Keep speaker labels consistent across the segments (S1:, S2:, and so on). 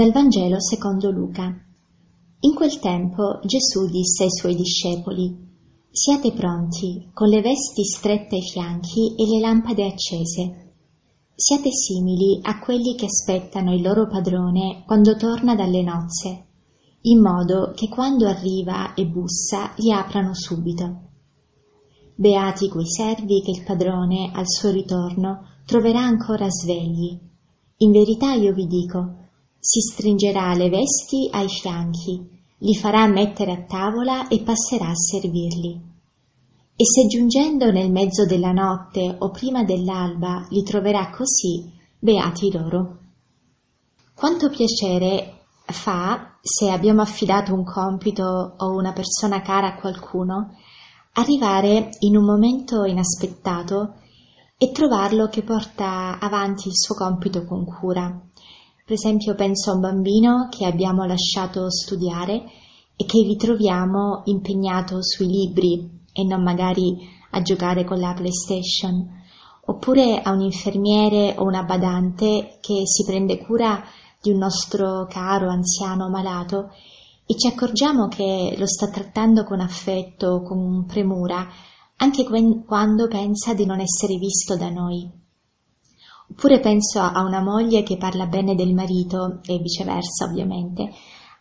S1: Dal Vangelo secondo Luca. In quel tempo Gesù disse ai suoi discepoli, Siate pronti, con le vesti strette ai fianchi e le lampade accese. Siate simili a quelli che aspettano il loro padrone quando torna dalle nozze, in modo che quando arriva e bussa gli aprano subito. Beati quei servi che il padrone al suo ritorno troverà ancora svegli. In verità io vi dico, si stringerà le vesti ai fianchi, li farà mettere a tavola e passerà a servirli. E se giungendo nel mezzo della notte o prima dell'alba li troverà così, beati loro. Quanto piacere fa, se abbiamo affidato un compito o una persona cara a qualcuno, arrivare in un momento inaspettato e trovarlo che porta avanti il suo compito con cura per esempio penso a un bambino che abbiamo lasciato studiare e che ritroviamo impegnato sui libri e non magari a giocare con la PlayStation, oppure a un infermiere o una badante che si prende cura di un nostro caro anziano malato e ci accorgiamo che lo sta trattando con affetto, con premura, anche quando pensa di non essere visto da noi. Oppure penso a una moglie che parla bene del marito e viceversa, ovviamente,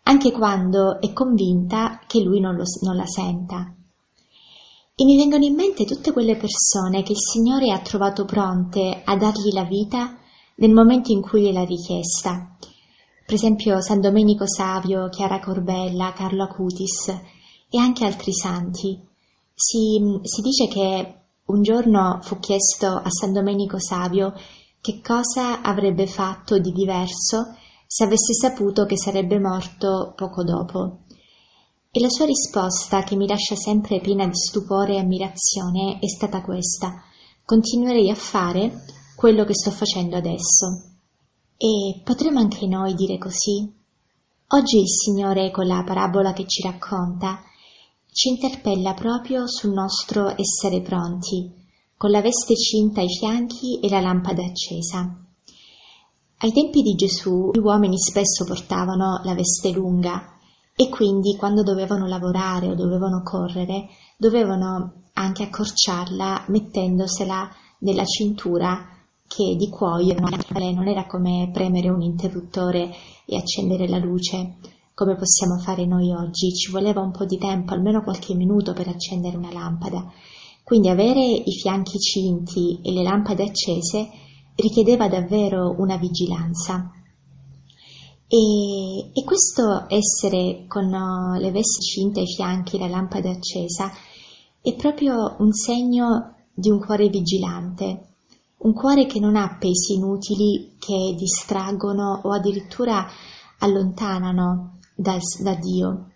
S1: anche quando è convinta che lui non, lo, non la senta. E mi vengono in mente tutte quelle persone che il Signore ha trovato pronte a dargli la vita nel momento in cui gliel'ha richiesta. Per esempio San Domenico Savio, Chiara Corbella, Carlo Acutis e anche altri santi. Si, si dice che un giorno fu chiesto a San Domenico Savio che cosa avrebbe fatto di diverso se avesse saputo che sarebbe morto poco dopo. E la sua risposta, che mi lascia sempre piena di stupore e ammirazione, è stata questa. Continuerei a fare quello che sto facendo adesso. E potremmo anche noi dire così? Oggi il Signore, con la parabola che ci racconta, ci interpella proprio sul nostro essere pronti, con la veste cinta ai fianchi e la lampada accesa. Ai tempi di Gesù gli uomini spesso portavano la veste lunga e quindi quando dovevano lavorare o dovevano correre dovevano anche accorciarla mettendosela nella cintura che di cuoio non era come premere un interruttore e accendere la luce come possiamo fare noi oggi, ci voleva un po' di tempo, almeno qualche minuto per accendere una lampada quindi avere i fianchi cinti e le lampade accese richiedeva davvero una vigilanza. E, e questo essere con uh, le vesti cinte ai fianchi e la lampada accesa è proprio un segno di un cuore vigilante, un cuore che non ha pesi inutili che distraggono o addirittura allontanano dal, da Dio.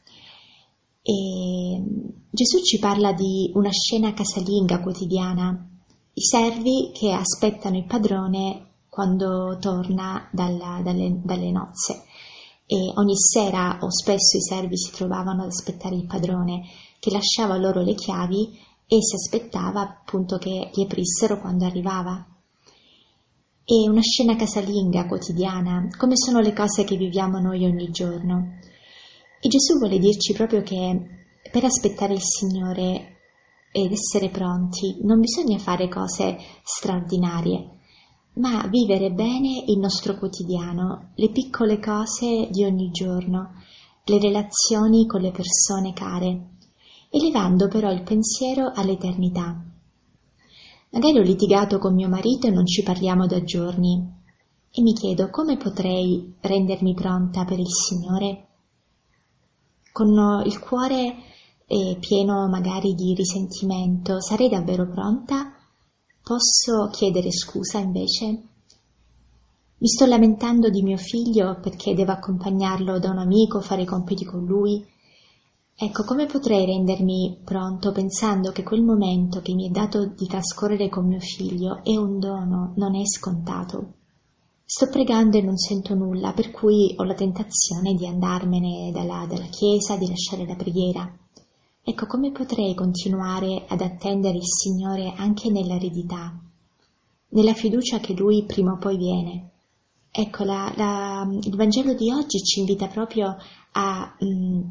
S1: E Gesù ci parla di una scena casalinga quotidiana, i servi che aspettano il padrone quando torna dalla, dalle, dalle nozze e ogni sera o spesso i servi si trovavano ad aspettare il padrone che lasciava loro le chiavi e si aspettava appunto che gli aprissero quando arrivava. È una scena casalinga quotidiana, come sono le cose che viviamo noi ogni giorno. E Gesù vuole dirci proprio che per aspettare il Signore ed essere pronti non bisogna fare cose straordinarie, ma vivere bene il nostro quotidiano, le piccole cose di ogni giorno, le relazioni con le persone care, elevando però il pensiero all'eternità. Magari ho litigato con mio marito e non ci parliamo da giorni, e mi chiedo come potrei rendermi pronta per il Signore? Con il cuore eh, pieno magari di risentimento, sarei davvero pronta? Posso chiedere scusa invece? Mi sto lamentando di mio figlio perché devo accompagnarlo da un amico, fare i compiti con lui. Ecco, come potrei rendermi pronto pensando che quel momento che mi è dato di trascorrere con mio figlio è un dono, non è scontato. Sto pregando e non sento nulla, per cui ho la tentazione di andarmene dalla, dalla chiesa, di lasciare la preghiera. Ecco come potrei continuare ad attendere il Signore anche nell'aridità, nella fiducia che Lui prima o poi viene. Ecco, la, la, il Vangelo di oggi ci invita proprio a, mh,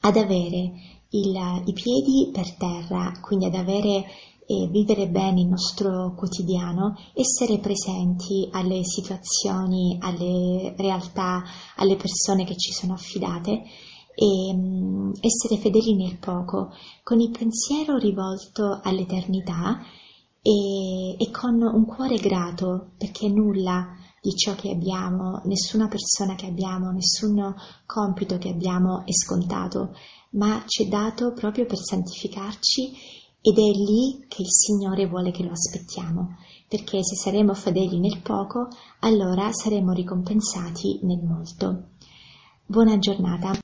S1: ad avere il, i piedi per terra, quindi ad avere e vivere bene il nostro quotidiano, essere presenti alle situazioni, alle realtà, alle persone che ci sono affidate e um, essere fedeli nel poco, con il pensiero rivolto all'eternità e, e con un cuore grato perché nulla di ciò che abbiamo, nessuna persona che abbiamo, nessun compito che abbiamo è scontato, ma ci è dato proprio per santificarci ed è lì che il Signore vuole che lo aspettiamo, perché se saremo fedeli nel poco, allora saremo ricompensati nel molto. Buona giornata.